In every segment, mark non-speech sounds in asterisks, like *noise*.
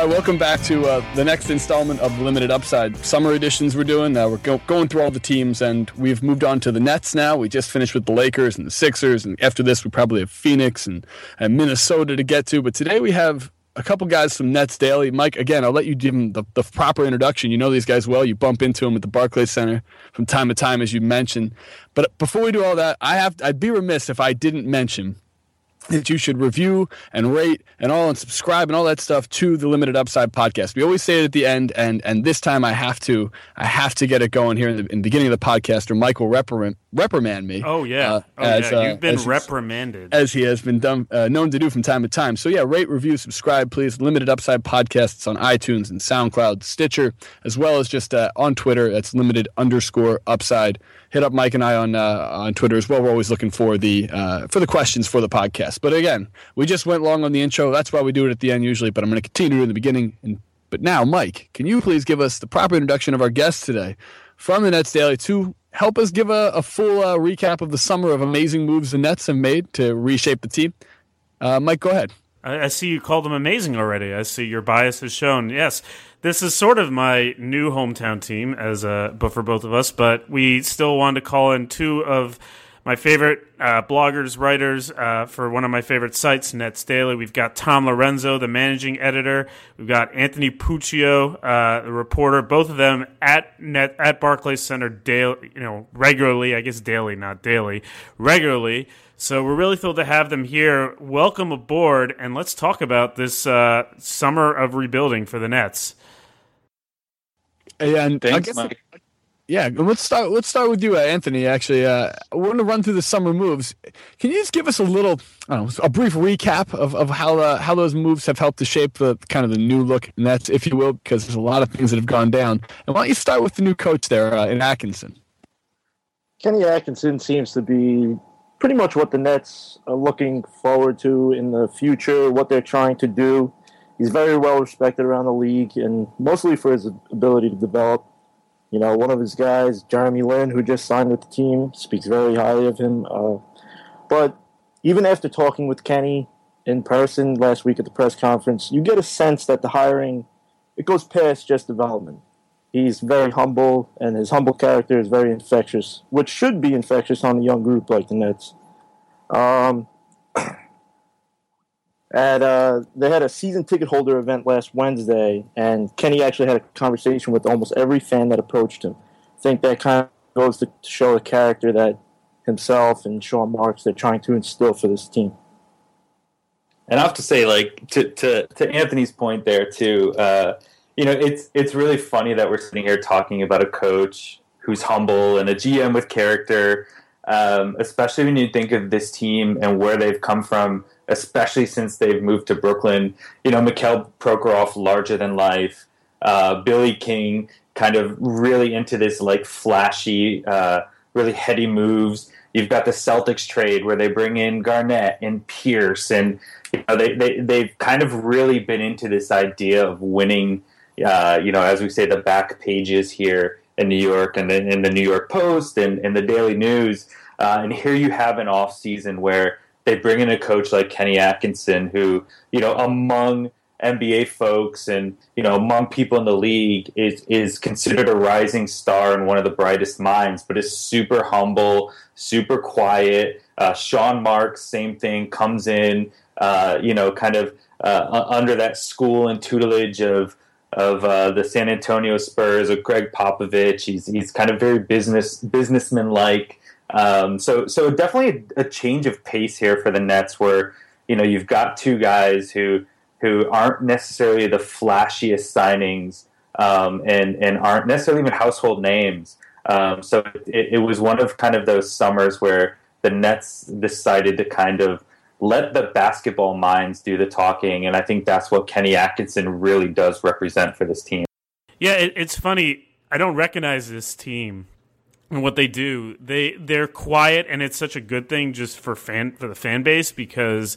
All right, welcome back to uh, the next installment of Limited Upside Summer Editions we're doing. Uh, we're go- going through all the teams, and we've moved on to the Nets now. We just finished with the Lakers and the Sixers, and after this, we probably have Phoenix and, and Minnesota to get to. But today we have a couple guys from Nets Daily. Mike, again, I'll let you give them the, the proper introduction. You know these guys well. You bump into them at the Barclays Center from time to time, as you mentioned. But before we do all that, I have I'd be remiss if I didn't mention that you should review and rate and all and subscribe and all that stuff to the limited upside podcast we always say it at the end and and this time i have to i have to get it going here in the, in the beginning of the podcast or michael reprimand, reprimand me Oh yeah, uh, oh as, yeah. uh, You've been as- reprimanded. as he has been done, uh, known to do from time to time. So yeah, rate, review, subscribe, please. Limited Upside podcasts on iTunes and SoundCloud, Stitcher, as well as just uh, on Twitter. That's limited underscore Upside. Hit up Mike and I on uh, on Twitter as well. We're always looking for the uh, for the questions for the podcast. But again, we just went long on the intro. That's why we do it at the end usually. But I'm going to continue in the beginning. And but now, Mike, can you please give us the proper introduction of our guest today from the Nets Daily to help us give a, a full uh, recap of the summer of amazing moves the Nets have made to reshape the team. Uh, Mike, go ahead. I, I see you called them amazing already. I see your bias has shown. Yes, this is sort of my new hometown team, as uh, but for both of us. But we still wanted to call in two of my favorite uh, bloggers, writers uh, for one of my favorite sites, Nets Daily. We've got Tom Lorenzo, the managing editor. We've got Anthony Puccio, uh, the reporter. Both of them at Net at Barclays Center daily, you know, regularly. I guess daily, not daily, regularly. So we're really thrilled to have them here. Welcome aboard, and let's talk about this uh, summer of rebuilding for the Nets. And I Thanks, guess, Mike. yeah, let's start. Let's start with you, uh, Anthony. Actually, uh, I want to run through the summer moves. Can you just give us a little, I don't know, a brief recap of, of how uh, how those moves have helped to shape the kind of the new look Nets, if you will, because there's a lot of things that have gone down. And why don't you start with the new coach there uh, in Atkinson? Kenny Atkinson seems to be pretty much what the Nets are looking forward to in the future, what they're trying to do. He's very well respected around the league, and mostly for his ability to develop. You know, one of his guys, Jeremy Lin, who just signed with the team, speaks very highly of him. Uh, but even after talking with Kenny in person last week at the press conference, you get a sense that the hiring it goes past just development. He's very humble, and his humble character is very infectious, which should be infectious on a young group like the Nets. Um, *clears throat* at uh, they had a season ticket holder event last Wednesday, and Kenny actually had a conversation with almost every fan that approached him. I think that kind of goes to show the character that himself and Sean Marks they're trying to instill for this team. And I have to say, like to to, to Anthony's point there too. Uh, you know, it's it's really funny that we're sitting here talking about a coach who's humble and a GM with character. Um, especially when you think of this team and where they've come from, especially since they've moved to Brooklyn. You know, Mikhail Prokhorov, larger than life. Uh, Billy King, kind of really into this like flashy, uh, really heady moves. You've got the Celtics trade where they bring in Garnett and Pierce, and you know they, they they've kind of really been into this idea of winning. Uh, you know, as we say, the back pages here in New York and then in the New York Post and, and the Daily News. Uh, and here you have an off season where they bring in a coach like Kenny Atkinson, who you know among NBA folks and you know among people in the league is is considered a rising star and one of the brightest minds, but is super humble, super quiet. Uh, Sean Marks, same thing, comes in, uh, you know, kind of uh, under that school and tutelage of of uh, the San Antonio Spurs of Gregg Popovich. He's he's kind of very business businessman like. Um, so so definitely a change of pace here for the Nets, where you know you've got two guys who who aren't necessarily the flashiest signings um, and and aren't necessarily even household names. Um, so it, it was one of kind of those summers where the Nets decided to kind of let the basketball minds do the talking, and I think that's what Kenny Atkinson really does represent for this team. Yeah, it, it's funny. I don't recognize this team and what they do. They they're quiet, and it's such a good thing just for fan for the fan base because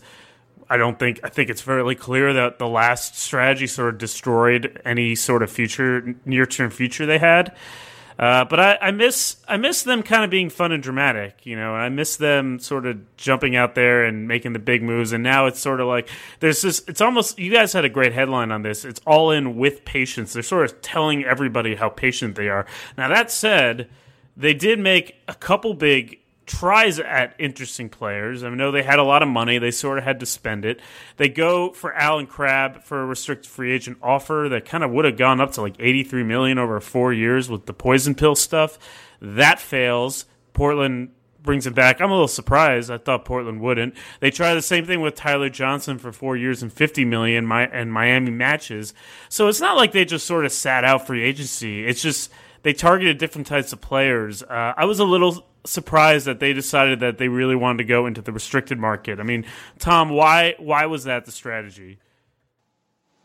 I don't think I think it's fairly clear that the last strategy sort of destroyed any sort of future near term future they had. Uh, but I, I, miss I miss them kind of being fun and dramatic, you know. I miss them sort of jumping out there and making the big moves. And now it's sort of like there's this. It's almost you guys had a great headline on this. It's all in with patience. They're sort of telling everybody how patient they are. Now that said, they did make a couple big tries at interesting players. I know they had a lot of money; they sort of had to spend it. They go for Allen Crabbe for a restricted free agent offer that kind of would have gone up to like eighty three million over four years with the poison pill stuff. That fails. Portland brings him back. I'm a little surprised. I thought Portland wouldn't. They try the same thing with Tyler Johnson for four years and fifty million, and Miami matches. So it's not like they just sort of sat out free agency. It's just they targeted different types of players. Uh, I was a little surprised that they decided that they really wanted to go into the restricted market. I mean, Tom, why why was that the strategy?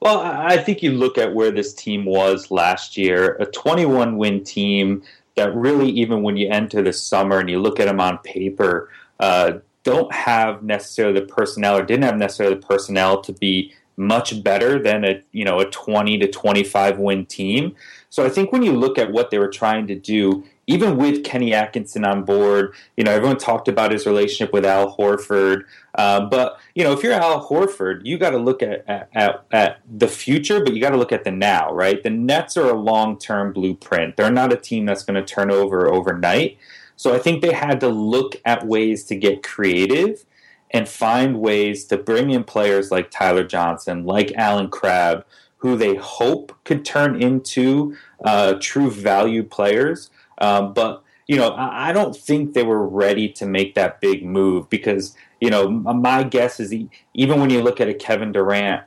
Well, I think you look at where this team was last year, a 21 win team that really, even when you enter the summer and you look at them on paper, uh, don't have necessarily the personnel or didn't have necessarily the personnel to be much better than a you know a 20 to 25 win team. So I think when you look at what they were trying to do, even with Kenny Atkinson on board, you know, everyone talked about his relationship with Al Horford. Uh, but, you know, if you're Al Horford, you got to look at, at, at, the future, but you got to look at the now, right? The Nets are a long term blueprint. They're not a team that's going to turn over overnight. So I think they had to look at ways to get creative and find ways to bring in players like Tyler Johnson, like Allen Crabbe, who they hope could turn into uh, true value players. Um, but you know, I, I, don't think they were ready to make that big move because you know my guess is even when you look at a Kevin Durant,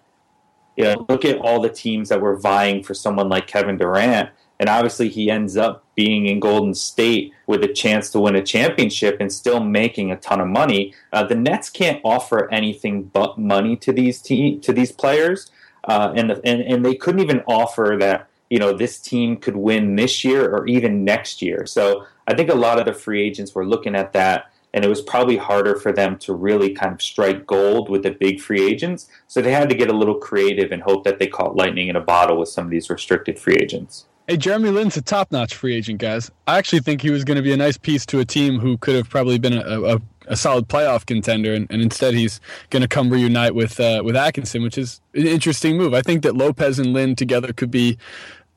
you know, look at all the teams that were vying for someone like Kevin Durant, and obviously he ends up being in Golden State with a chance to win a championship and still making a ton of money. Uh, the Nets can't offer anything but money to these te- to these players uh, and, the, and and they couldn't even offer that you know this team could win this year or even next year. So I think a lot of the free agents were looking at that, and it was probably harder for them to really kind of strike gold with the big free agents. So they had to get a little creative and hope that they caught lightning in a bottle with some of these restricted free agents. Hey, Jeremy Lin's a top-notch free agent, guys. I actually think he was going to be a nice piece to a team who could have probably been a, a, a solid playoff contender, and, and instead he's going to come reunite with uh, with Atkinson, which is an interesting move. I think that Lopez and Lin together could be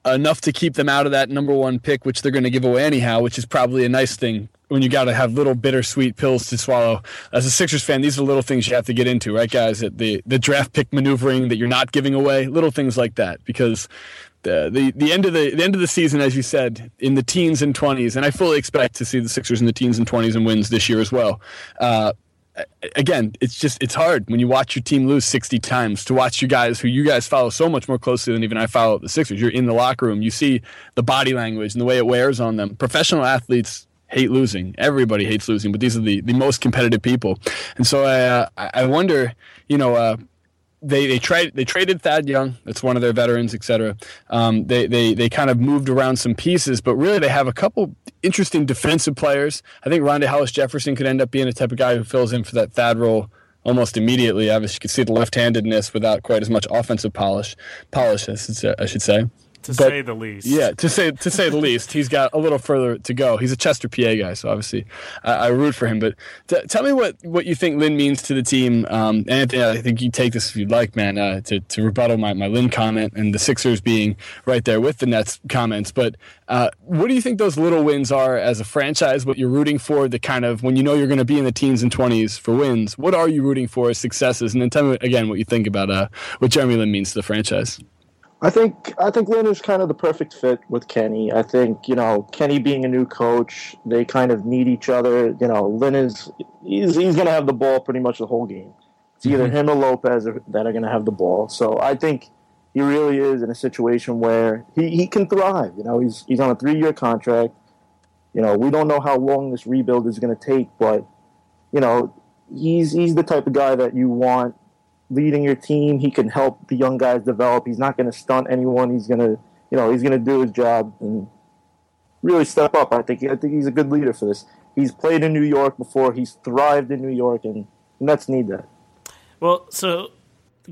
enough to keep them out of that number one pick, which they're going to give away anyhow, which is probably a nice thing when you got to have little bittersweet pills to swallow. As a Sixers fan, these are little things you have to get into, right, guys? The the draft pick maneuvering that you're not giving away, little things like that, because the, the the end of the, the end of the season, as you said, in the teens and twenties, and I fully expect to see the Sixers in the teens and twenties and wins this year as well. Uh, again, it's just it's hard when you watch your team lose 60 times to watch you guys who you guys follow so much more closely than even I follow the Sixers. You're in the locker room, you see the body language and the way it wears on them. Professional athletes hate losing. Everybody hates losing, but these are the, the most competitive people. And so I uh, I wonder, you know, uh, they they tried they traded Thad Young. That's one of their veterans, etc. Um, they they they kind of moved around some pieces, but really they have a couple interesting defensive players. I think Rondae Hollis Jefferson could end up being a type of guy who fills in for that Thad role almost immediately. Obviously, you can see the left-handedness without quite as much offensive polish. Polish, I should say to but, say the least. Yeah, to say to say the least. He's got a little further to go. He's a Chester, PA guy, so obviously I, I root for him. But t- tell me what, what you think Lin means to the team. Um, Anthony, I think you take this if you'd like, man, uh, to, to rebuttal my, my Lin comment and the Sixers being right there with the Nets comments. But uh, what do you think those little wins are as a franchise? What you're rooting for? The kind of when you know you're going to be in the teens and twenties for wins. What are you rooting for as successes? And then tell me again what you think about uh, what Jeremy Lin means to the franchise. I think I think Lin is kind of the perfect fit with Kenny. I think you know Kenny being a new coach, they kind of need each other. You know, Lin is he's he's going to have the ball pretty much the whole game. It's either mm-hmm. him or Lopez that are going to have the ball. So I think he really is in a situation where he, he can thrive. You know, he's he's on a three year contract. You know, we don't know how long this rebuild is going to take, but you know, he's he's the type of guy that you want leading your team. He can help the young guys develop. He's not going to stunt anyone. He's going to, you know, he's going to do his job. And really step up. I think I think he's a good leader for this. He's played in New York before. He's thrived in New York, and Nets need that. Well, so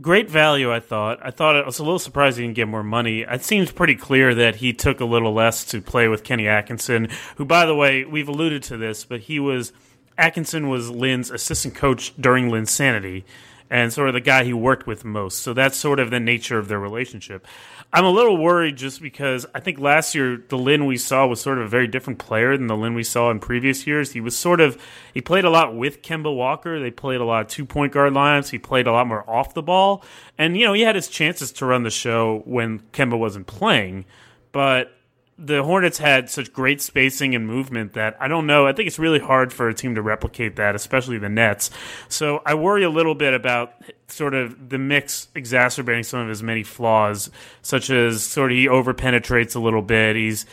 great value. I thought. I thought it was a little surprising he didn't get more money. It seems pretty clear that he took a little less to play with Kenny Atkinson, who, by the way, we've alluded to this, but he was Atkinson was Lin's assistant coach during Linsanity and sort of the guy he worked with most. So that's sort of the nature of their relationship. I'm a little worried just because I think last year the Lin we saw was sort of a very different player than the Lin we saw in previous years. He was sort of he played a lot with Kemba Walker. They played a lot of two point guard lines. He played a lot more off the ball, and you know he had his chances to run the show when Kemba wasn't playing, but the Hornets had such great spacing and movement that I don't know. I think it's really hard for a team to replicate that, especially the Nets. So I worry a little bit about sort of the mix exacerbating some of his many flaws, such as sort of he over penetrates a little bit. He's,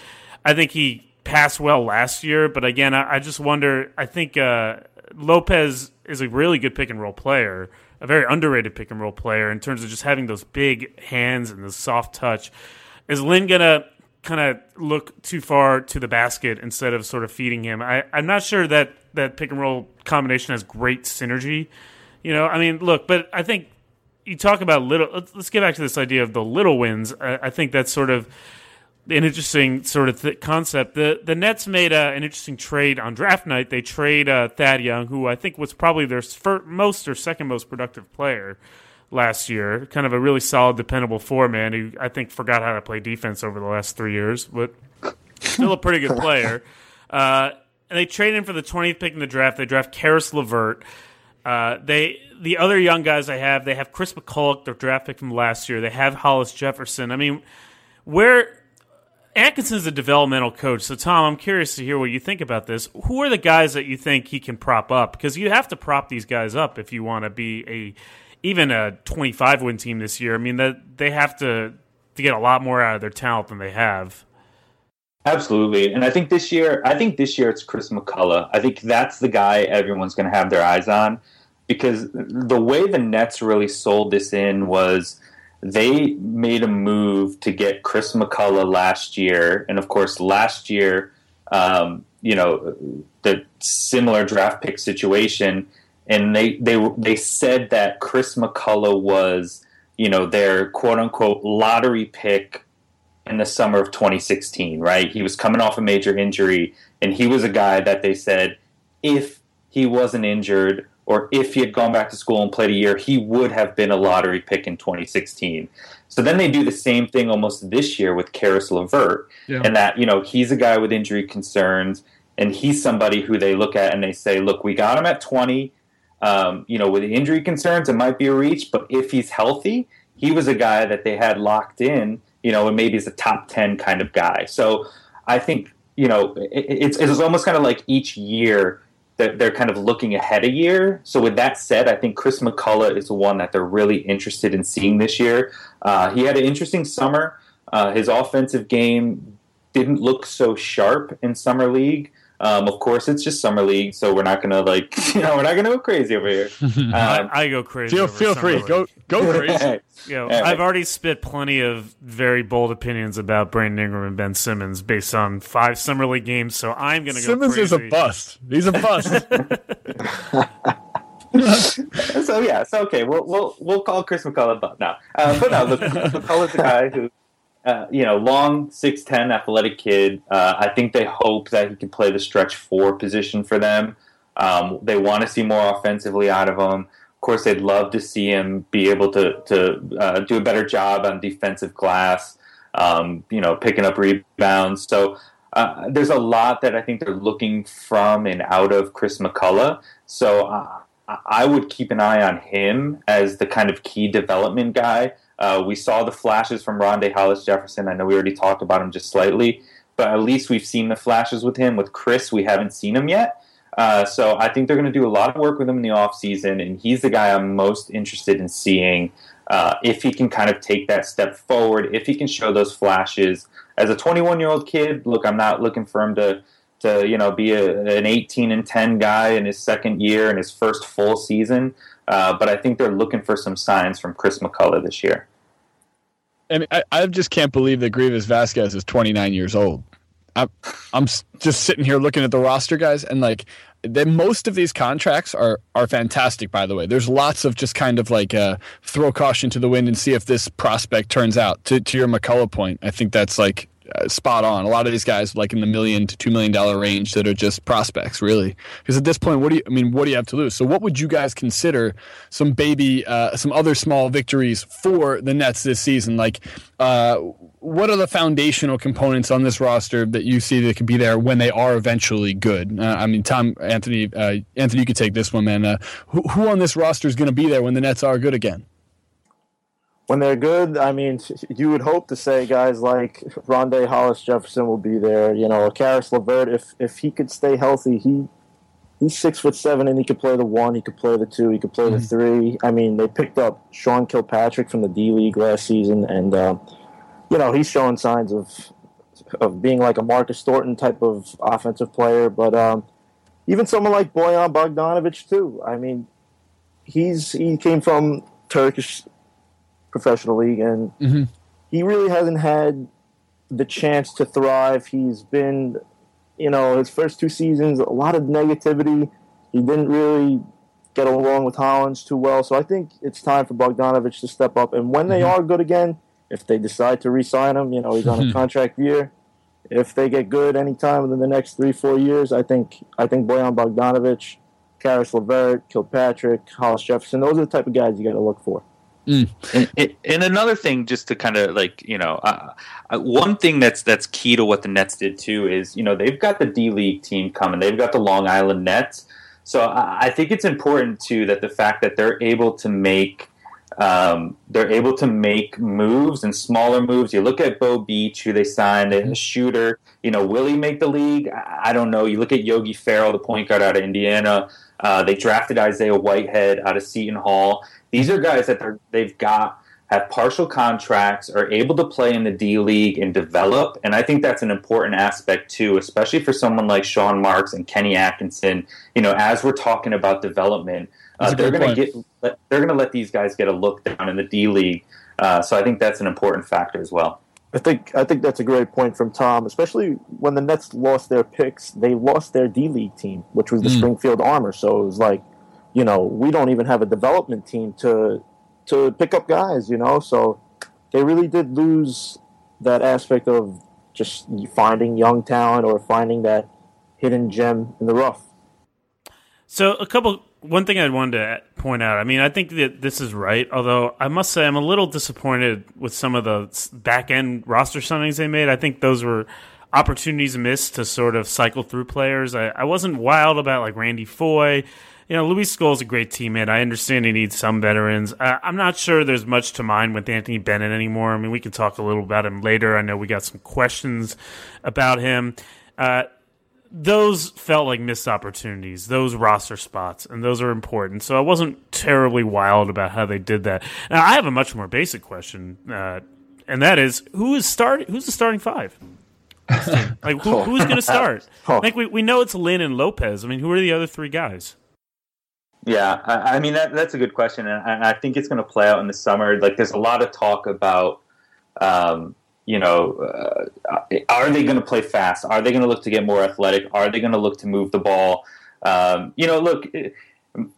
I think he passed well last year, but again, I, I just wonder. I think uh, Lopez is a really good pick and roll player, a very underrated pick and roll player in terms of just having those big hands and the soft touch. Is Lin gonna kind of look too far to the basket instead of sort of feeding him. I, I'm not sure that that pick and roll combination has great synergy. You know, I mean, look, but I think you talk about little. Let's, let's get back to this idea of the little wins. I, I think that's sort of an interesting sort of th- concept. The the Nets made an interesting trade on draft night. They trade uh, Thad Young, who I think was probably their first, most or second most productive player last year. Kind of a really solid, dependable four man who I think forgot how to play defense over the last three years, but still a pretty good player. *laughs* Uh, and they trade him for the 20th pick in the draft. They draft Caris LeVert. Uh, they the other young guys they have, they have Chris McCullough, their draft pick from last year. They have Hollis Jefferson. I mean, where Atkinson's a developmental coach. So Tom, I'm curious to hear what you think about this. Who are the guys that you think he can prop up? Because you have to prop these guys up if you want to be a even a 25 win team this year. I mean that they have to to get a lot more out of their talent than they have. Absolutely, and I think this year, I think this year it's Chris McCullough. I think that's the guy everyone's going to have their eyes on because the way the Nets really sold this in was they made a move to get Chris McCullough last year, and of course, last year, um, you know, the similar draft pick situation and they they they said that Chris McCullough was you know their quote unquote lottery pick in the summer of 2016. Right, he was coming off a major injury, and he was a guy that they said if he wasn't injured or if he had gone back to school and played a year, he would have been a lottery pick in 2016. So then they do the same thing almost this year with Caris LeVert, yeah. and that you know he's a guy with injury concerns, and he's somebody who they look at and they say, look, we got him at 20 um, you know, with injury concerns, it might be a reach, but if he's healthy, he was a guy that they had locked in, you know, and maybe is a top 10 kind of guy. So I think, you know, it, it's, it's almost kind of like each year that they're kind of looking ahead a year. So with that said, I think Chris McCullough is the one that they're really interested in seeing this year. Uh, he had an interesting summer. Uh, his offensive game didn't look so sharp in summer league. Um, of course, it's just summer league, so we're not gonna like *laughs* you know we're not gonna go crazy over here. *laughs* Um, I, I, go crazy. Feel feel free, league. go go *laughs* crazy. you know, right. I've already spit plenty of very bold opinions about Brandon Ingram and Ben Simmons based on five summer league games, so I'm gonna go. Simmons is a bust. He's a bust. so yeah, so okay, we'll we'll we'll call Chris McCullough bust now. Uh, but no, look, McCullough's a guy who uh, you know, long, 6'10", athletic kid. Uh, I think they hope that he can play the stretch four position for them. Um, they want to see more offensively out of him. Of course, they'd love to see him be able to to uh, do a better job on defensive glass. Um, you know, picking up rebounds. So uh, there's a lot that I think they're looking from and out of Chris McCullough. So uh, I would keep an eye on him as the kind of key development guy. Uh, we saw the flashes from Rondae Hollis Jefferson. I know we already talked about him just slightly, but at least we've seen the flashes with him. With Chris, we haven't seen him yet. Uh, so I think they're going to do a lot of work with him in the offseason, and he's the guy I'm most interested in seeing uh, if he can kind of take that step forward, if he can show those flashes. As a 21 year old kid, look, I'm not looking for him to to you know be a, an 18 and 10 guy in his second year and his first full season. Uh, but I think they're looking for some signs from Chris McCullough this year. And I, I just can't believe that Greivis Vasquez is 29 years old. I'm, I'm just sitting here looking at the roster, guys, and like then most of these contracts are are fantastic. By the way, there's lots of just kind of like uh, throw caution to the wind and see if this prospect turns out. To to your McCullough point, I think that's like spot on. A lot of these guys like in the million to two million dollar range that are just prospects, really. Because at this point, what do you? I mean, what do you have to lose? So, what would you guys consider some baby, uh, some other small victories for the Nets this season? Like, uh, what are the foundational components on this roster that you see that could be there when they are eventually good? Uh, I mean, Tom, Anthony, uh, Anthony, you could take this one, man. Uh, who, who on this roster is going to be there when the Nets are good again? When they're good, I mean, you would hope to say guys like Rondae Hollis Jefferson will be there. You know, Caris LeVert, if if he could stay healthy, he he's six foot seven and he could play the one, he could play the two, he could play mm-hmm. the three. I mean, they picked up Sean Kilpatrick from the D League last season, and um, you know he's showing signs of of being like a Marcus Thornton type of offensive player. But um, even someone like Bojan Bogdanovic too. I mean, he's he came from Turkish professional league, and mm-hmm. he really hasn't had the chance to thrive. He's been, you know, his first two seasons, a lot of negativity. He didn't really get along with Hollins too well. So I think it's time for Bogdanovic to step up. And when they mm-hmm. are good again, if they decide to re-sign him, you know, he's on a *laughs* contract year. If they get good anytime within the next three, four years, I think I think Bojan Bogdanovic, Caris LeVert, Kilpatrick, Hollis Jefferson, those are the type of guys you got to look for. Mm. And, and, another thing, just to kind of like you know, uh, uh, one thing that's that's key to what the Nets did too is you know they've got the D League team coming, they've got the Long Island Nets, so I, I think it's important too that the fact that they're able to make um, they're able to make moves and smaller moves. You look at Beau Beech, who they signed, the shooter. You know, will he make the league? I, don't know. You look at Yogi Ferrell, the point guard out of Indiana. Uh, they drafted Isaiah Whitehead out of Seton Hall. These are guys that they've got have partial contracts, are able to play in the D League and develop. And I think that's an important aspect too, especially for someone like Sean Marks and Kenny Atkinson. You know, as we're talking about development, uh, they're going to get they're going to let these guys get a look down in the D League. Uh, so I think that's an important factor as well. I think I think that's a great point from Tom, especially when the Nets lost their picks. They lost their D League team, which was the mm. Springfield Armor. So it was like you know, we don't even have a development team to to pick up guys, you know. So they really did lose that aspect of just finding young talent or finding that hidden gem in the rough. So a couple one thing I wanted to point out. I mean, I think that this is right. Although I must say, I'm a little disappointed with some of the back end roster signings they made. I think those were opportunities missed to sort of cycle through players. I, I wasn't wild about like Randy Foye you know, Luis Scola a great teammate. I understand he needs some veterans. Uh, I'm not sure there's much to mind with Anthony Bennett anymore. I mean, we can talk a little about him later. I know we got some questions about him. Uh, those felt like missed opportunities, those roster spots, and those are important. So I wasn't terribly wild about how they did that. Now I have a much more basic question, uh, and that is who is start who's the starting five? *laughs* like who, who's going *laughs* to start? Like we, we know it's Lin and Lopez. I mean, who are the other three guys? Yeah, I, I mean that that's a good question, and, and I think it's going to play out in the summer. Like, there's a lot of talk about, um, you know, uh, are they going to play fast? Are they going to look to get more athletic? Are they going to look to move the ball? Um, you know, look,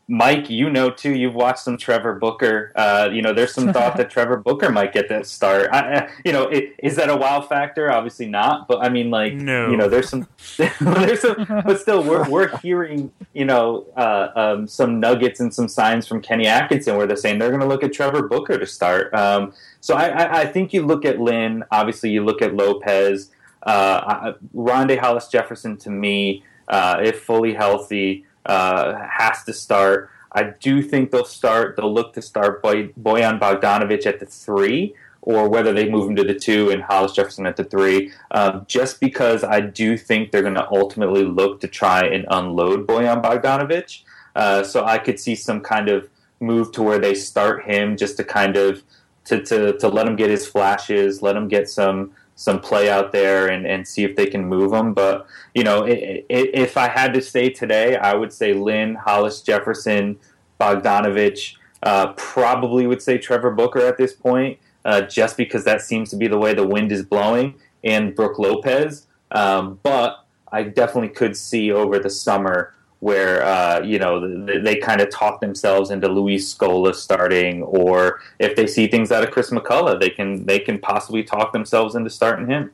Mike, you know too. You've watched some Trevor Booker. Uh, you know, there's some *laughs* thought that Trevor Booker might get that start. I, you know, it, is that a wow factor? Obviously not. But I mean, like, no. you know, there's some, *laughs* there's some, but still, we're we're hearing, you know, uh, um, some nuggets and some signs from Kenny Atkinson where they're saying they're going to look at Trevor Booker to start. Um, so I, I, I, think you look at Lin. Obviously, you look at Lopez. Uh, Rondae Hollis Jefferson to me, uh, if fully healthy uh, has to start. I do think they'll start. They'll look to start Boy, Bojan Bogdanovic at the three, or whether they move him to the two and Hollis Jefferson at the three. Um, just because I do think they're going to ultimately look to try and unload Bojan Bogdanovic. Uh, so I could see some kind of move to where they start him just to kind of to, to, to let him get his flashes, let him get some some play out there and, and see if they can move them. But you know, it, it, if I had to say today, I would say Lin, Hollis Jefferson, Bogdanovic, Uh, probably would say Trevor Booker at this point, uh, just because that seems to be the way the wind is blowing, and Brook Lopez. Um, but I definitely could see over the summer where uh, you know they, they kind of talk themselves into Luis Scola starting, or if they see things out of Chris McCullough, they can they can possibly talk themselves into starting him.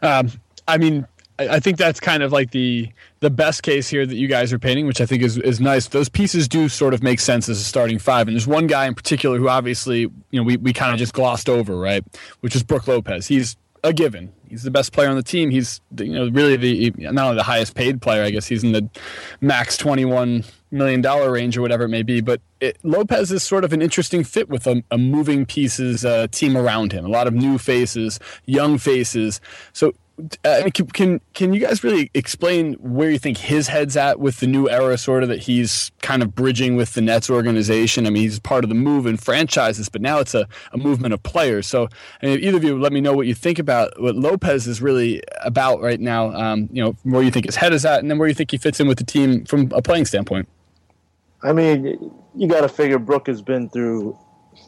Um, I mean, I think that's kind of like the the best case here that you guys are painting, which I think is is nice. Those pieces do sort of make sense as a starting five, and there's one guy in particular who obviously you know we we kind of just glossed over, right? Which is Brook Lopez. He's a given. He's the best player on the team. He's you know really the not only the highest paid player. I guess he's in the max twenty one million dollar range or whatever it may be. But it, Lopez is sort of an interesting fit with a, a moving pieces uh, team around him. A lot of new faces, young faces. So uh, can, can can you guys really explain where you think his head's at with the new era, sort of that he's kind of bridging with the Nets organization? I mean, he's part of the move in franchises, but now it's a, a movement of players. So, I mean, either of you let me know what you think about what Lopez is really about right now. Um, you know, where you think his head is at, and then where you think he fits in with the team from a playing standpoint. I mean, you got to figure Brook has been through,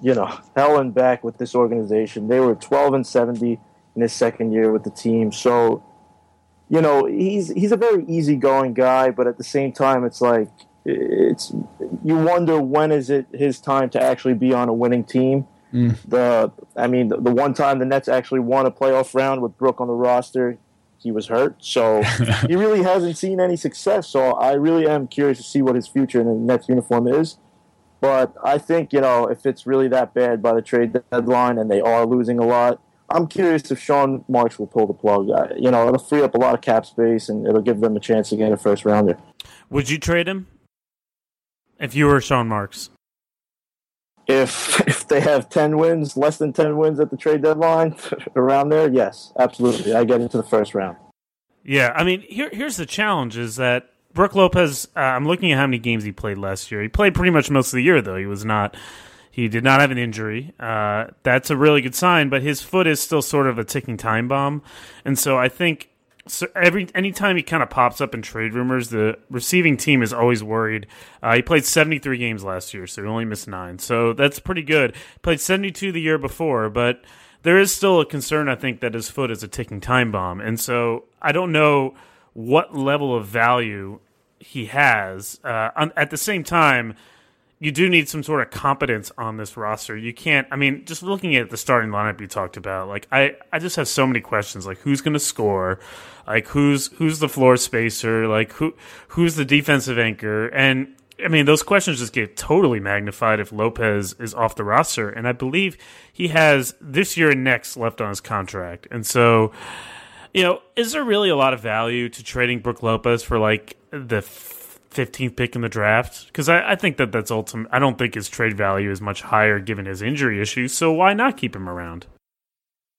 you know, hell and back with this organization. They were 12 and 70 in his second year with the team. So, you know, he's he's a very easygoing guy, but at the same time, it's like it's you wonder when is it his time to actually be on a winning team. Mm. The I mean, the, the, one time the Nets actually won a playoff round with Brook on the roster, he was hurt, so *laughs* he really hasn't seen any success. So I really am curious to see what his future in the Nets uniform is. But I think you know if it's really that bad by the trade deadline and they are losing a lot, I'm curious if Sean Marks will pull the plug. you know, it'll free up a lot of cap space and it'll give them a chance to get a first rounder. Would you trade him if you were Sean Marks? If *laughs* if they have ten wins, less than ten wins at the trade deadline, *laughs* around there, yes, absolutely, I get into the first round. Yeah, I mean, here here's the challenge: is that Brook Lopez. Uh, I'm looking at how many games he played last year. He played pretty much most of the year, though. He was not he did not have an injury. Uh, that's a really good sign, but his foot is still sort of a ticking time bomb. And so I think so every anytime he kind of pops up in trade rumors, the receiving team is always worried. Uh, he played 73 games last year, so he only missed nine. So that's pretty good. Played 72 the year before, but there is still a concern, I think, that his foot is a ticking time bomb. And so I don't know what level of value he has. Uh, at the same time, you do need some sort of competence on this roster. You can't. I mean, just looking at the starting lineup you talked about, like I, I just have so many questions. Like who's going to score? Like who's who's the floor spacer? Like who who's the defensive anchor? And I mean, those questions just get totally magnified if Lopez is off the roster. And I believe he has this year and next left on his contract. And so, you know, is there really a lot of value to trading Brook Lopez for like the 15th pick in the draft because I, I, think that that's ultimate. I don't think his trade value is much higher given his injury issues. So why not keep him around?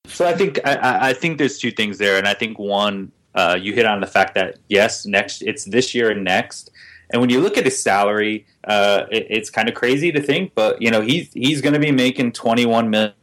So I think I, I think there's two things there, and I think one uh, you hit on the fact that yes, next it's this year and next, and when you look at his salary, uh, it, it's kind of crazy to think, but you know he's he's going to be making 21 million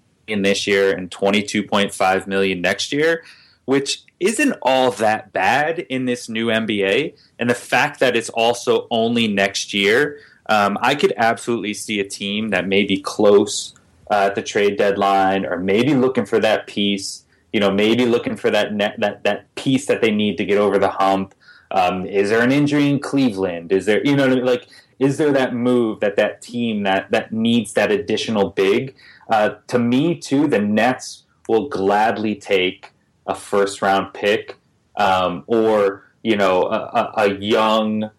this year and 22.5 million next year, which isn't all that bad in this new NBA. And the fact that it's also only next year, um, I could absolutely see a team that may be close uh, at the trade deadline or maybe looking for that piece. You know, maybe looking for that that that piece that they need to get over the hump. Um, is there an injury in Cleveland? Is there, you know, I mean? like, is there that move that that team that that needs that additional big? Uh, to me, too, the Nets will gladly take a first round pick um, or you know a, a young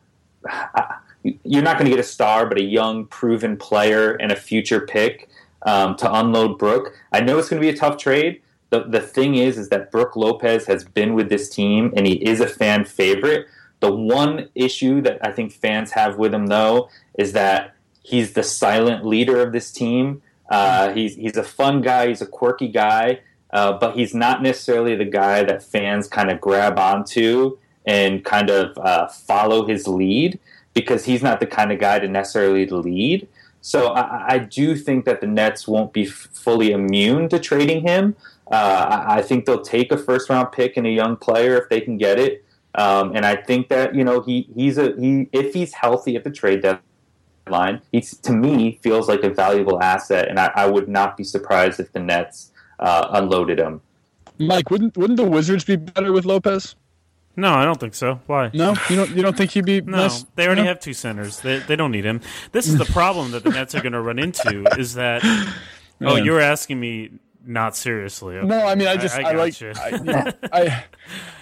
you're not going to get a star but a young proven player and a future pick um, to unload Brook. I know it's going to be a tough trade. The, the thing is, is that Brook Lopez has been with this team and he is a fan favorite. The one issue that I think fans have with him, though, is that he's the silent leader of this team. Uh, he's he's a fun guy. He's a quirky guy. Uh, but he's not necessarily the guy that fans kind of grab onto and kind of uh, follow his lead because he's not the kind of guy to necessarily lead. So I, I do think that the Nets won't be f- fully immune to trading him. Uh, I, I, think they'll take a first round pick and a young player if they can get it. Um, and I think that you know he he's a he if he's healthy at the trade deadline, he to me feels like a valuable asset, and I, I would not be surprised if the Nets uh, unloaded him. Mike, wouldn't wouldn't the Wizards be better with Lopez? No, I don't think so. Why? No, you don't. You don't think he'd be? *laughs* No, nice? they already No? have two centers. They, they don't need him. This is the problem that the Nets are going to run into. Is that? *laughs* Oh, you're asking me not seriously. Okay. No, I mean, I just I, I like. gotcha. I, *laughs* yeah, I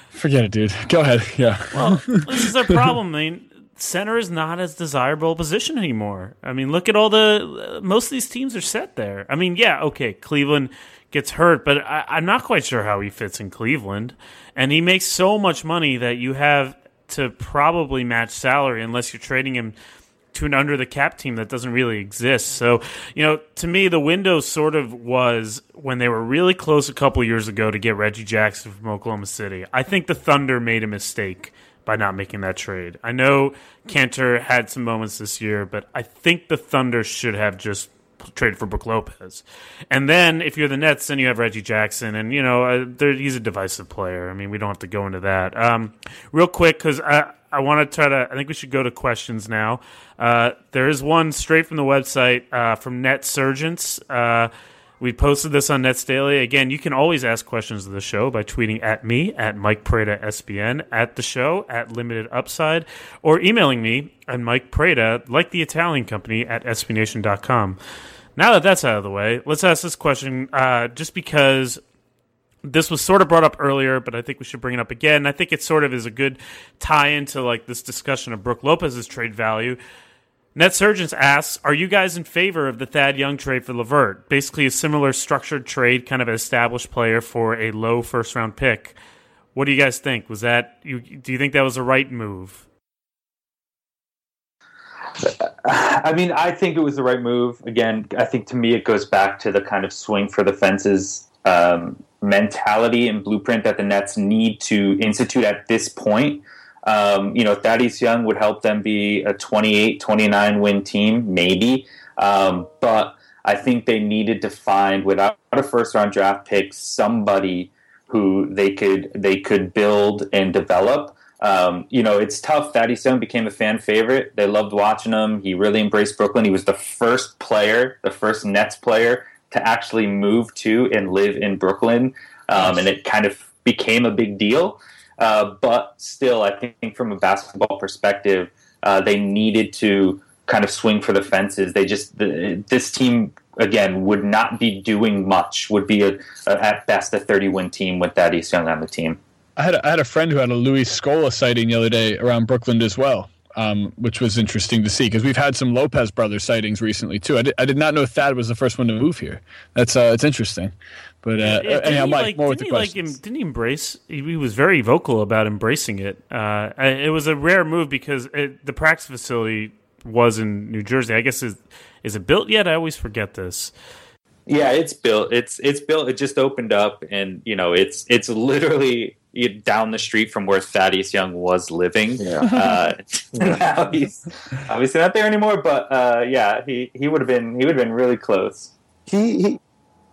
forget it, dude. Go ahead. Yeah. Well, this is our problem. I mean, center is not as desirable a position anymore. I mean, look at all the most of these teams are set there. I mean, yeah, okay, Cleveland gets hurt, but I, I'm not quite sure how he fits in Cleveland, and he makes so much money that you have to probably match salary unless you're trading him to an under the cap team that doesn't really exist. So, you know, to me, the window sort of was when they were really close a couple years ago to get Reggie Jackson from Oklahoma City. I think the Thunder made a mistake by not making that trade. I know Kanter had some moments this year, but I think the Thunder should have just traded for Brook Lopez. And then if you're the Nets, then you have Reggie Jackson, and you know uh, he's a divisive player. I mean, we don't have to go into that. Um, real quick, because I I want to try to. I think we should go to questions now. Uh, there is one straight from the website uh, from Net Surgeons. We posted this on Nets Daily. Again, you can always ask questions of the show by tweeting at me, at Mike Prada SBN, at the show, at Limited Upside, or emailing me at Mike Prada, like the Italian company, at SBNation.com. Now that that's out of the way, let's ask this question uh, just because this was sort of brought up earlier, but I think we should bring it up again. I think it sort of is a good tie into like this discussion of Brook Lopez's trade value. Net Surgeons asks, "Are you guys in favor of the Thad Young trade for LeVert? Basically, a similar structured trade, kind of an established player for a low first round pick. What do you guys think? Was that you? Do you think that was a right move? I mean, I think it was the right move. Again, I think to me it goes back to the kind of swing for the fences um, mentality and blueprint that the Nets need to institute at this point. Um, you know, Thaddeus Young would help them be a 28, 29 win team, maybe. Um, but I think they needed to find, without a first round draft pick, somebody who they could they could build and develop. Um, you know, it's tough. Thaddeus Young became a fan favorite. They loved watching him. He really embraced Brooklyn. He was the first player, the first Nets player to actually move to and live in Brooklyn, um, and it kind of became a big deal. Uh, but still, I think from a basketball perspective, uh, they needed to kind of swing for the fences. They just the, this team again would not be doing much. Would be a, a, at best a thirty win team with Thaddeus Young on the team. I had a, I had a friend who had a Luis Scola sighting the other day around Brooklyn as well, um, which was interesting to see because we've had some Lopez brothers sightings recently too. I did, I did not know Thad was the first one to move here. That's uh, it's interesting. But uh, Yeah, didn't anyhow, Mike, like, more with the he, questions. em- didn't he embrace? He, he was very vocal about embracing it. Uh, it was a rare move because it, the practice facility was in New Jersey. I guess is is it built yet? I always forget this. Yeah, it's built. It's it's built. It just opened up, and you know, it's it's literally down the street from where Thaddeus Young was living. Yeah. Uh, *laughs* *laughs* now he's obviously not there anymore, but uh, yeah, he, he would have been he would have been really close. he he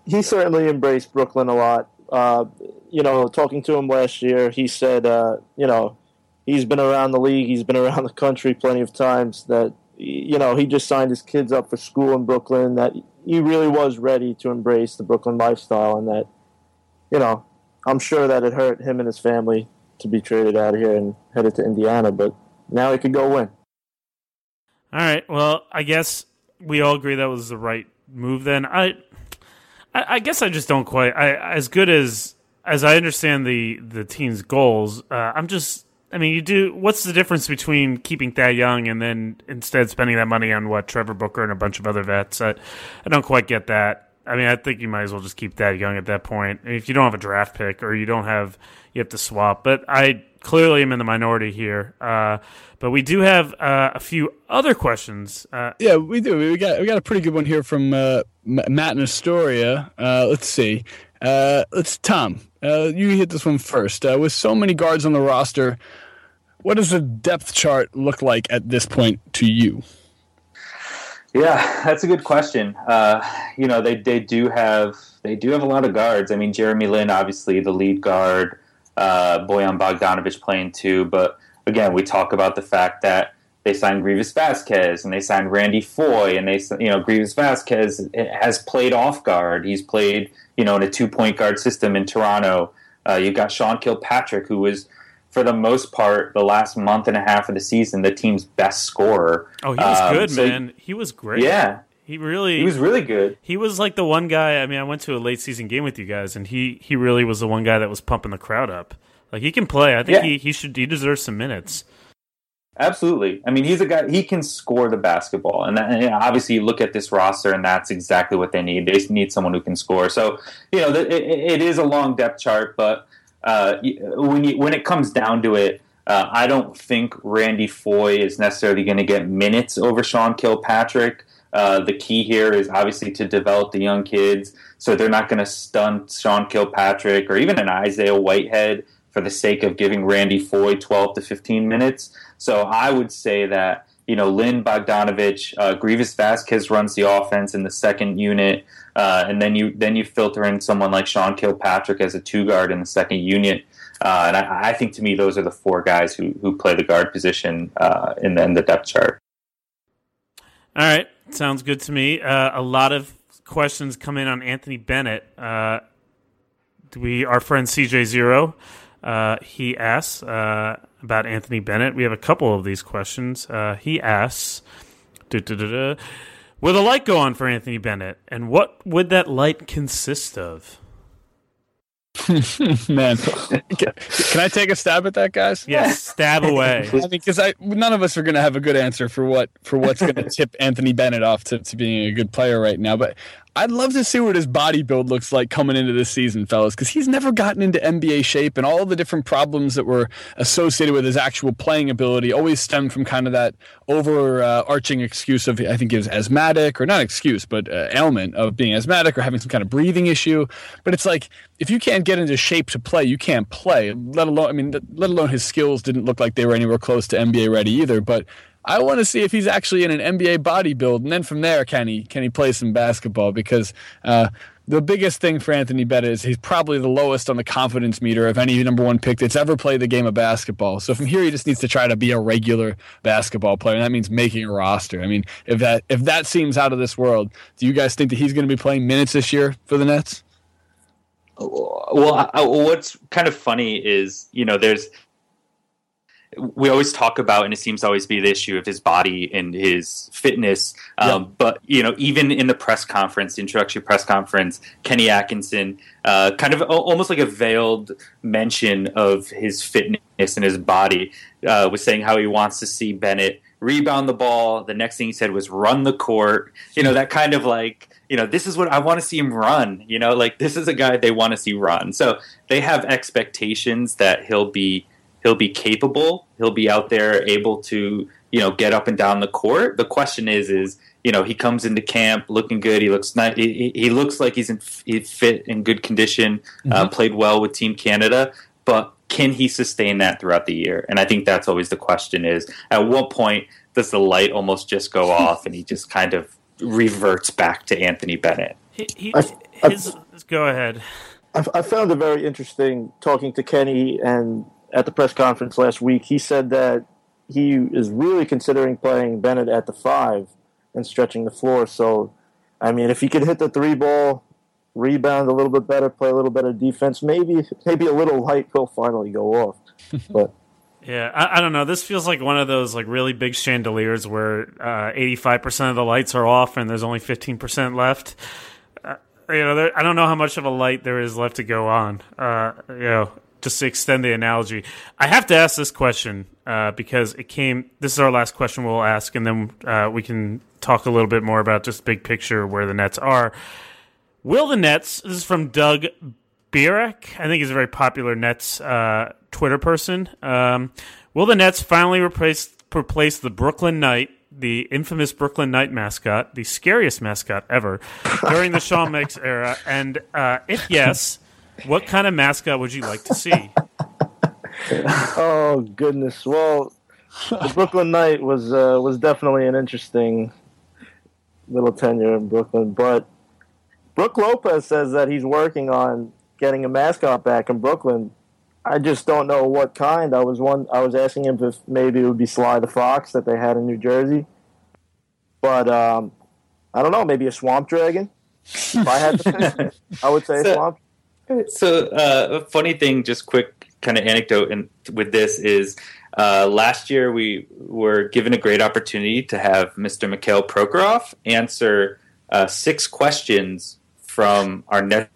he certainly embraced Brooklyn a lot. Uh, you know, talking to him last year, he said, uh, you know, he's been around the league, he's been around the country plenty of times. That you know, he just signed his kids up for school in Brooklyn. That he really was ready to embrace the Brooklyn lifestyle, and that you know, I'm sure that it hurt him and his family to be traded out of here and headed to Indiana, but now he could go win. All right. Well, I guess we all agree that was the right move. Then I, I, guess I just don't quite. I as good as as I understand the the team's goals. Uh, I'm just. I mean, you do. What's the difference between keeping Thad Young and then instead spending that money on what Trevor Booker and a bunch of other vets? I, I don't quite get that. I mean, I think you might as well just keep Thad Young at that point. If you don't have a draft pick or you don't have, you have to swap. But I clearly am in the minority here. Uh, but we do have uh, a few other questions. Uh, Yeah, we do. We got we got a pretty good one here from uh, Matt in Astoria. Uh, let's see. Uh, let's Tom. You hit this one first. With so many guards on the roster, what does the depth chart look like at this point to you? Yeah, that's a good question. Uh, you know, they they do have they do have a lot of guards. I mean, Jeremy Lin, obviously the lead guard. Uh, Bojan Bogdanovic playing too, but again, we talk about the fact that they signed Greivis Vasquez and they signed Randy Foye and they you know Greivis Vasquez has played off guard. He's played you know in a two point guard system in Toronto. Uh, you got Sean Kilpatrick who was for the most part the last month and a half of the season the team's best scorer. Oh, he was Um, good, so- man. He was great. Yeah, he really he was really good. He was like the one guy. I mean, I went to a late season game with you guys, and he he really was the one guy that was pumping the crowd up. Like he can play. I think Yeah. he he should he deserves some minutes. Absolutely. I mean, he's a guy. He can score the basketball, and, that, and obviously, you look at this roster, and that's exactly what they need. They just need someone who can score. So, you know, it, it is a long depth chart, but uh, when you, when it comes down to it, uh, I don't think Randy Foye is necessarily going to get minutes over Sean Kilpatrick. Uh, the key here is obviously to develop the young kids, so they're not going to stunt Sean Kilpatrick or even an Isaiah Whitehead for the sake of giving Randy Foye 12 to 15 minutes. So I would say that you know Lin Bogdanovic, uh, Greivis Vasquez runs the offense in the second unit, uh, and then you then you filter in someone like Sean Kilpatrick as a two guard in the second unit. Uh, and I, I think to me those are the four guys who, who play the guard position uh, in, the, in the depth chart. All right, sounds good to me. Uh, a lot of questions come in on Anthony Bennett. Uh, we our friend CJ Zero? Uh, he asks uh, about Anthony Bennett. We have a couple of these questions. Uh, he asks, "Du-du-du-du, "Will the light go on for Anthony Bennett, and what would that light consist of?" *laughs* Man, can, can I take a stab at that, guys? Yes, stab away. *laughs* I mean, because I none of us are going to have a good answer for what for what's going *laughs* to tip Anthony Bennett off to, to being a good player right now. But I'd love to see what his body build looks like coming into this season, fellas, because he's never gotten into NBA shape, and all the different problems that were associated with his actual playing ability always stem from kind of that overarching excuse of I think he was asthmatic or not excuse, but uh, ailment of being asthmatic or having some kind of breathing issue. But it's like if you can't get into shape to play, you can't play. Let alone, I mean, let alone his skills didn't look like they were anywhere close to NBA ready either. But I want to see if he's actually in an NBA body build, and then from there, can he can he play some basketball? Because uh, the biggest thing for Anthony Bennett is he's probably the lowest on the confidence meter of any number one pick that's ever played the game of basketball. So from here, he just needs to try to be a regular basketball player, and that means making a roster. I mean, if that if that seems out of this world, do you guys think that he's going to be playing minutes this year for the Nets? Well, I, what's kind of funny is you know there's we always talk about, and it seems to always be the issue of his body and his fitness. Um, But you know, even in the press conference, the introductory press conference, Kenny Atkinson, uh, kind of almost like a veiled mention of his fitness and his body, uh, was saying how he wants to see Bennett rebound the ball. The next thing he said was run the court. You know, that kind of like you know, this is what I want to see him run. You know, like this is a guy they want to see run. So they have expectations that he'll be he'll be capable. He'll be out there able to you know get up and down the court. The question is is you know he comes into camp looking good. He looks nice. He, he he looks like he's in he's fit in good condition. Uh, played well with Team Canada, but can he sustain that throughout the year? And I think that's always the question: is at what point does the light almost just go *laughs* off and he just kind of reverts back to Anthony Bennett? He, he, I- I- go ahead. I, I found it very interesting talking to Kenny and at the press conference last week. He said that he is really considering playing Bennett at the five and stretching the floor. So, I mean, if he could hit the three ball, rebound a little bit better, play a little better defense, maybe maybe a little light will finally go off. *laughs* But Yeah, I, I don't know. This feels like one of those like really big chandeliers where uh, eighty-five percent of the lights are off and there's only fifteen percent left. Uh, you know, there, I don't know how much of a light there is left to go on. Uh, you know, just to extend the analogy, I have to ask this question uh, because it came. This is our last question we'll ask, and then uh, we can talk a little bit more about just big picture where the Nets are. Will the Nets? This is from Doug Bierek. I think he's a very popular Nets uh, Twitter person. Um, will the Nets finally replace replace the Brooklyn Knight, the infamous Brooklyn Knight mascot, the scariest mascot ever, during the Sean Marks era? And uh, if yes, what kind of mascot would you like to see? *laughs* oh goodness, well, the Brooklyn Knight was uh, was definitely an interesting little tenure in Brooklyn, but Brook Lopez says that he's working on getting a mascot back in Brooklyn. I just don't know what kind. I was one. I was asking him if maybe it would be Sly the Fox that they had in New Jersey, but um, I don't know. Maybe a swamp dragon. If I had to *laughs* I would say a So- swamp. So, uh, a funny thing, just quick kind of anecdote in, with this is uh, last year we were given a great opportunity to have Mr. Mikhail Prokhorov answer uh, six questions from our Nets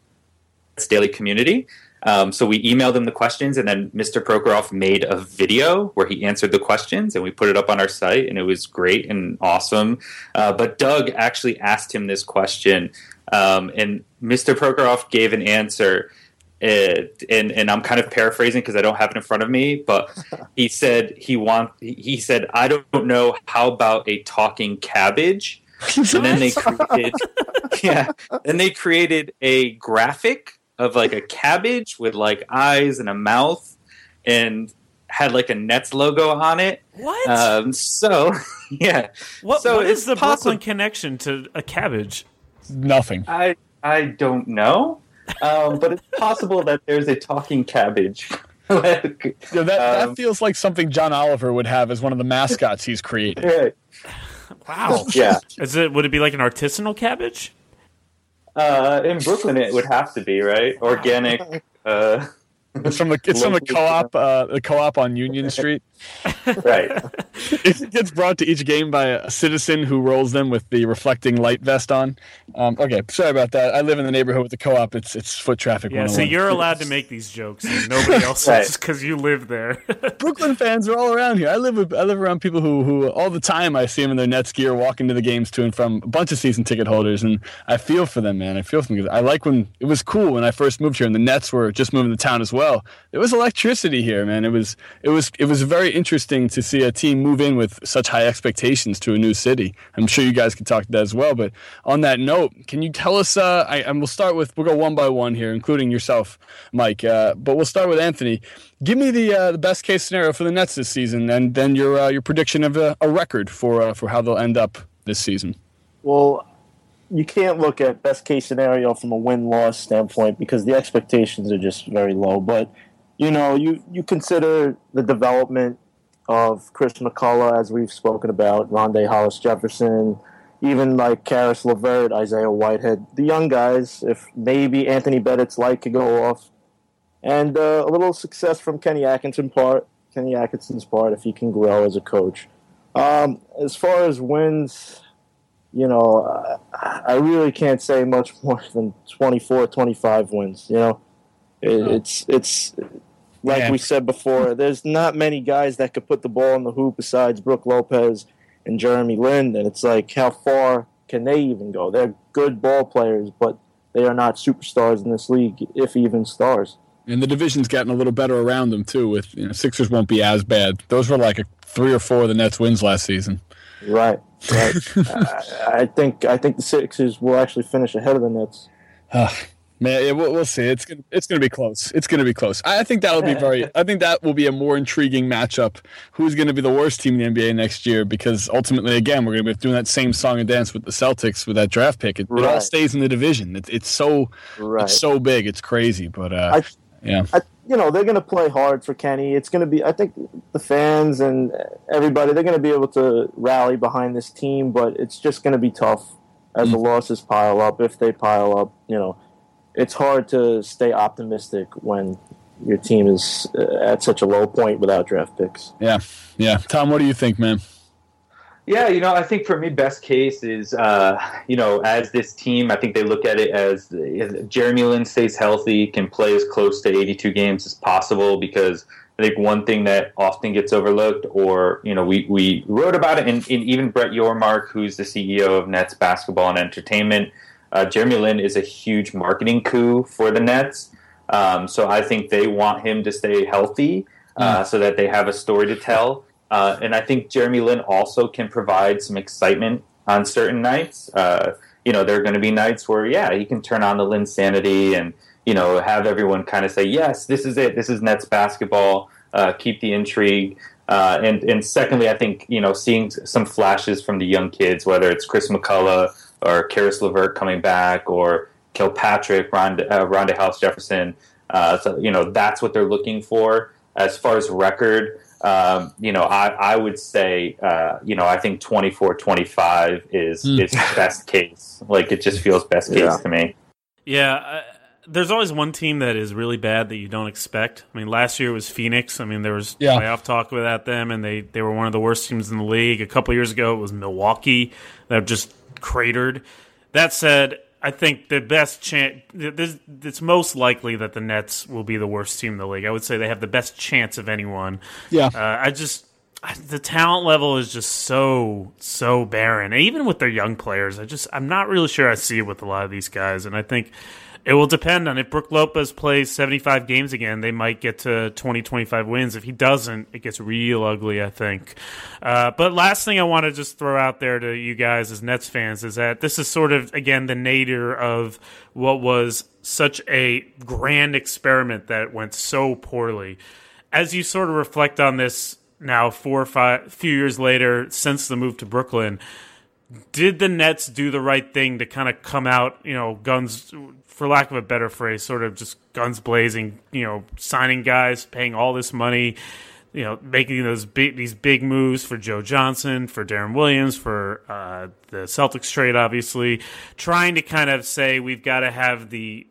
daily community. Um, so we emailed him the questions, and then Mr. Prokhorov made a video where he answered the questions, and we put it up on our site, and it was great and awesome. Uh, but Doug actually asked him this question, um, and Mr. Prokhorov gave an answer. uh, and and I'm kind of paraphrasing because I don't have it in front of me, but *laughs* he said he want he said I don't know how about a talking cabbage, and then they *laughs* created *laughs* yeah, and they created a graphic of like a cabbage with like eyes and a mouth, and had like a Nets logo on it. What? Um, so yeah, what so what is the possible- Brooklyn connection to a cabbage? Nothing. I I don't know, um, but it's possible that there's a talking cabbage. *laughs* Like, Yeah, that, Um, that feels like something John Oliver would have as one of the mascots he's created. yeah, Wow. *laughs* yeah. Is it would it be like an artisanal cabbage? Uh, in Brooklyn, it would have to be right, organic. Uh, It's from the it's from the *laughs* co-op uh, the co-op on Union Street. Right. *laughs* It gets brought to each game by a citizen who rolls them with the reflecting light vest on. Um, okay, sorry about that. I live in the neighborhood with the co-op. It's it's foot traffic. Yeah, so you're allowed to make these jokes, and nobody *laughs* else Right. is because you live there. *laughs* Brooklyn fans are all around here. I live with I live around people who who all the time I see them in their Nets gear walking to the games to and from. A bunch of season ticket holders, and I feel for them, man. I feel for them because I like when it was cool when I first moved here, and the Nets were just moving to town as well. There was electricity here, man. It was it was it was very interesting to see a team move in with such high expectations to a new city. I'm sure you guys can talk to that as well. But on that note, can you tell us? Uh, I, and we'll start with we'll go one by one here, including yourself, Mike. Uh, but we'll start with Anthony. Give me the uh, the best case scenario for the Nets this season, and then your uh, your prediction of a, a record for uh, for how they'll end up this season. Well, you can't look at best case scenario from a win loss standpoint because the expectations are just very low. But you know, you you consider the development of Chris McCullough, as we've spoken about, Rondae Hollis Jefferson, even like Caris LeVert, Isaiah Whitehead, the young guys. If maybe Anthony Bennett's light could go off, and uh, a little success from Kenny Atkinson part, Kenny Atkinson's part, if he can grow as a coach. Um, as far as wins, you know, I, I really can't say much more than 24, 25 wins. You know, it, it's it's like Yeah. we said before. There's not many guys that could put the ball in the hoop besides Brook Lopez and Jeremy Lin, and it's like how far can they even go? They're good ball players, but they are not superstars in this league, if even stars. And the division's gotten a little better around them too. With you know, Sixers won't be as bad. Those were like a, three or four of the Nets wins last season. Right, right. *laughs* I, I think I think the Sixers will actually finish ahead of the Nets. Ah, Man, yeah, we'll, we'll see. It's gonna, it's going to be close. It's going to be close. I I think that'll be very. I think that will be a more intriguing matchup. Who's going to be the worst team in the NBA next year? Because ultimately, again, we're going to be doing that same song and dance with the Celtics with that draft pick. It, it all Right. stays in the division. It's it's so Right. it's so big. It's crazy. But uh, I- yeah, I, you know, they're going to play hard for Kenny. It's going to be, I think, the fans and everybody, they're going to be able to rally behind this team, but it's just going to be tough as the losses pile up. If they pile up, you know, it's hard to stay optimistic when your team is uh, at such a low point without draft picks. yeah, yeah. Tom, what do you think, man? Yeah, you know, I think for me, best case is, uh, you know, as this team, I think they look at it as Jeremy Lin stays healthy, can play as close to 82 games as possible because I think one thing that often gets overlooked, or, you know, we, we wrote about it, and, and even Brett Yormark, who's the CEO of Nets Basketball and Entertainment, uh, Jeremy Lin is a huge marketing coup for the Nets. Um, so I think they want him to stay healthy uh, so that they have a story to tell. Uh, and I think Jeremy Lin also can provide some excitement on certain nights. Uh, you know, there are going to be nights where, yeah, he can turn on the Linsanity and, you know, have everyone kind of say, yes, this is it. This is Nets basketball. Uh, keep the intrigue. Uh, and, and secondly, I think, you know, seeing some flashes from the young kids, whether it's Chris McCullough or Caris LeVert coming back or Kilpatrick, Rond- uh, Rondae Hollis Jefferson, Uh, so you know that's what they're looking for as far as record. Um, you know, I, I would say, uh, you know, I think 24 25 is, Mm. is best case. Like, it just feels best case Yeah. to me. Yeah, uh, there's always one team that is really bad that you don't expect. I mean, last year it was Phoenix. I mean, there was Yeah. playoff talk without them, and they, they were one of the worst teams in the league. A couple years ago, it was Milwaukee that just cratered. That said, I think the best chance, it's most likely that the Nets will be the worst team in the league. I would say they have the best chance of anyone. Yeah. Uh, I just the talent level is just so so barren. And even with their young players, I just I'm not really sure I see it with a lot of these guys. And I think it will depend on if Brook Lopez plays 75 games again, they might get to 20 25 wins. If he doesn't, it gets real ugly, I think. Uh, but last thing I want to just throw out there to you guys as Nets fans is that this is sort of again the nadir of what was such a grand experiment that went so poorly. As you sort of reflect on this now, four or five, few years later since the move to Brooklyn, did the Nets do the right thing to kind of come out, you know, guns, for lack of a better phrase, sort of just guns blazing, you know, signing guys, paying all this money, you know, making those big, these big moves for Joe Johnson, for Deron Williams, for uh, the Celtics trade, obviously, trying to kind of say we've got to have the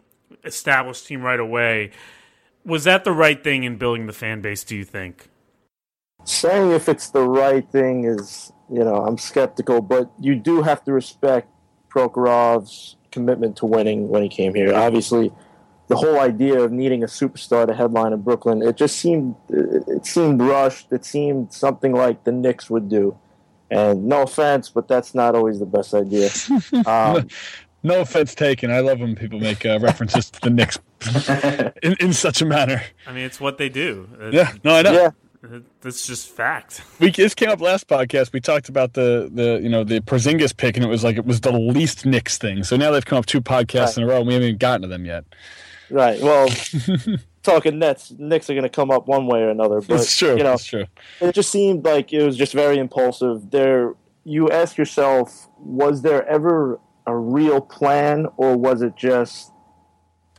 established team right away. Was that the right thing in building the fan base? Do you think? Saying if it's the right thing is, you know, I'm skeptical, but you do have to respect Prokhorov's commitment to winning when he came here. Obviously, the whole idea of needing a superstar to headline in Brooklyn, it just seemed it it seemed rushed. It seemed something like the Knicks would do. And no offense, but that's not always the best idea. *laughs* Um, *laughs* No offense taken. I love when people make uh, references to the Knicks *laughs* in, in such a manner. I mean, it's what they do. It- Yeah, no, I know. yeah, it- That's just fact. We this came up last podcast. We talked about the the you know the Porzingis pick, and it was like it was the least Knicks thing. So now they've come up two podcasts in a row, and we haven't even gotten to them yet. right. Well, *laughs* talking Nets, Knicks are going to come up one way or another. But It's true. you know, it's true. it just seemed like it was just very impulsive. There, you ask yourself, was there ever a real plan, or was it just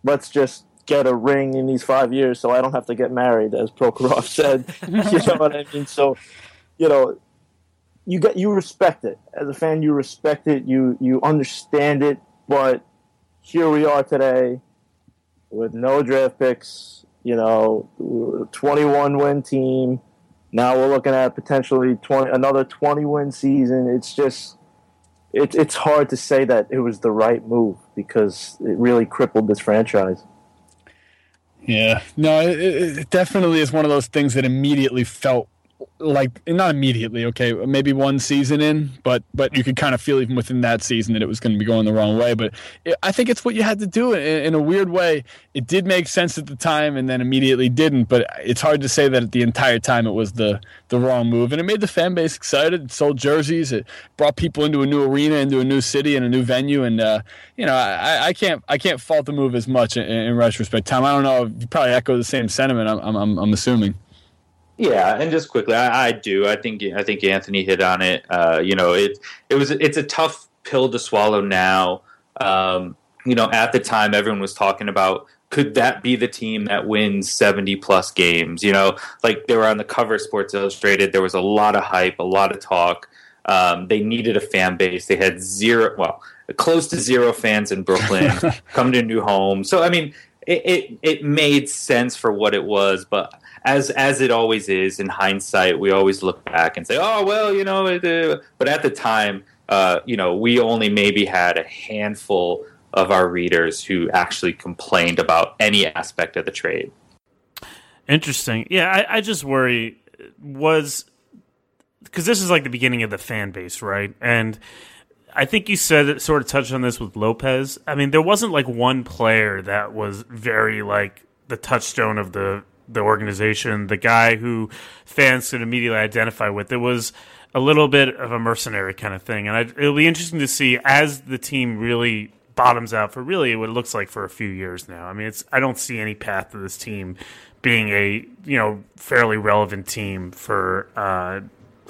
let's just get a ring in these five years so I don't have to get married, as Prokhorov *laughs* said. you know what I mean? So, you know, you get you respect it as a fan. You respect it. You you understand it. But here we are today with no draft picks. You know, twenty-one win team. Now we're looking at potentially 20, another 20 win season. It's just, it, it's hard to say that it was the right move because it really crippled this franchise. Yeah, no, it, it it definitely is one of those things that immediately felt like not immediately. Okay, maybe one season in, but but you could kind of feel even within that season that it was going to be going the wrong way. But it, I think it's what you had to do in, in a weird way. It did make sense at the time, and then immediately didn't. But it's hard to say that the entire time it was the the wrong move. And it made the fan base excited. It sold jerseys. It brought people into a new arena, into a new city, and a new venue. And uh, you know, I, I can't I can't fault the move as much in, in retrospect. Tom, I don't know. You probably echo the same sentiment. I'm I'm, I'm assuming. Yeah, and just quickly, I, I do. I think I think Anthony hit on it. Uh, you know, it it was it's a tough pill to swallow now. Um, you know, at the time, everyone was talking about could that be the team that wins seventy plus games? You know, like they were on the cover of Sports Illustrated. There was a lot of hype, a lot of talk. Um, they needed a fan base. They had zero, well, close to zero fans in Brooklyn, *laughs* come to a new home. So I mean, it, it it made sense for what it was, but as as it always is in hindsight, we always look back and say, "Oh well, you know." Uh, but at the time, uh, you know, we only maybe had a handful of our readers who actually complained about any aspect of the trade. Interesting. Yeah, I, I just worry was because this is like the beginning of the fan base, right? And I think you said sort of touched on this with Lopez. I mean, there wasn't like one player that was very like the touchstone of the the organization, the guy who fans could immediately identify with. It was a little bit of a mercenary kind of thing, and I, it'll be interesting to see as the team really bottoms out for really what it looks like for a few years now. I mean, it's I don't see any path to this team being a you know fairly relevant team for uh,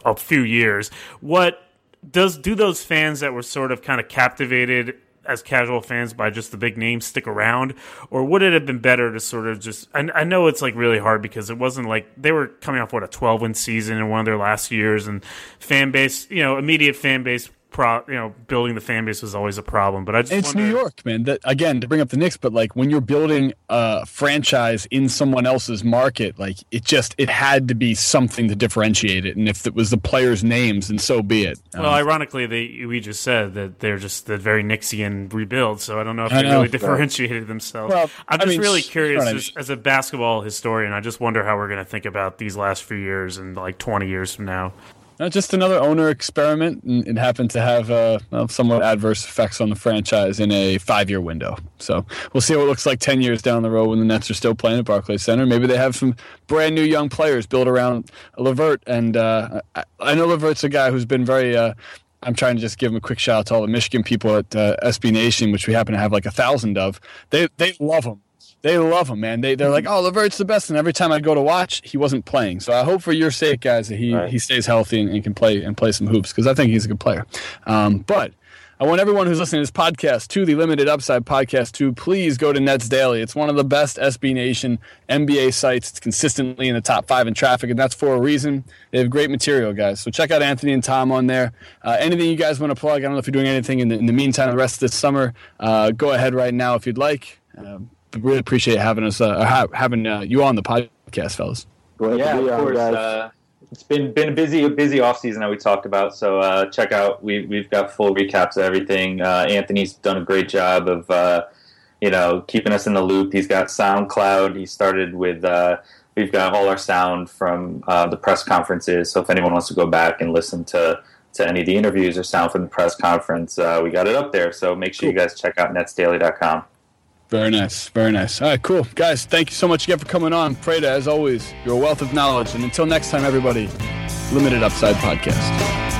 a few years. What does do those fans that were sort of kind of captivated as casual fans by just the big names stick around, or would it have been better to sort of just? I, I know it's like really hard because it wasn't like they were coming off what a 12 win season in one of their last years, and fan base, you know, immediate fan base pro, you know, building the fan base was always a problem. But I just it's wonder, New York, man. That again to bring up the Knicks, but like when you're building a franchise in someone else's market, like it just it had to be something to differentiate it. And if it was the players' names, then so be it. Well, Um, ironically, they we just said that they're just the very Nixian rebuild, so I don't know if they know. really *laughs* differentiated themselves. Well, I'm I just mean, really curious you know what I as, as a basketball historian. I just wonder how we're going to think about these last few years and like 20 years from now. Uh, just another owner experiment, and it happened to have uh, well, somewhat adverse effects on the franchise in a five-year window. So we'll see what it looks like ten years down the road when the Nets are still playing at Barclays Center. Maybe they have some brand new young players built around LeVert, and uh, I, know LeVert's a guy who's been very. Uh, I'm trying to just give him a quick shout out to all the Michigan people at uh, SB Nation, which we happen to have like a thousand of. They they love him. They love him, man. They they're like, oh, LeVert's the best. And every time I go to watch, he wasn't playing. So I hope for your sake, guys, that he, Right. he stays healthy and, and can play and play some hoops because I think he's a good player. Um, but I want everyone who's listening to this podcast to the Limited Upside podcast to please go to Nets Daily. It's one of the best SB Nation NBA sites. It's consistently in the top five in traffic, and that's for a reason. They have great material, guys. So check out Anthony and Tom on there. Uh, anything you guys want to plug? I don't know if you're doing anything in the, in the meantime, the rest of this summer. Uh, go ahead right now if you'd like. But really appreciate having us, uh, ha- having uh, you on the podcast, fellas. Glad yeah, of on, course. guys. Uh, it's been been a busy busy off season that we talked about. So uh, check out we we've got full recaps of everything. Uh, Anthony's done a great job of uh, you know keeping us in the loop. He's got SoundCloud. He started with. Uh, We've got all our sound from uh, the press conferences. So if anyone wants to go back and listen to, to any of the interviews or sound from the press conference, uh, we got it up there. So make sure you guys check out netsdaily.com. Very nice. Very nice. All right, cool. Guys, thank you so much again for coming on. Prada, as always, you're a wealth of knowledge. And until next time, everybody, Limited Upside Podcast.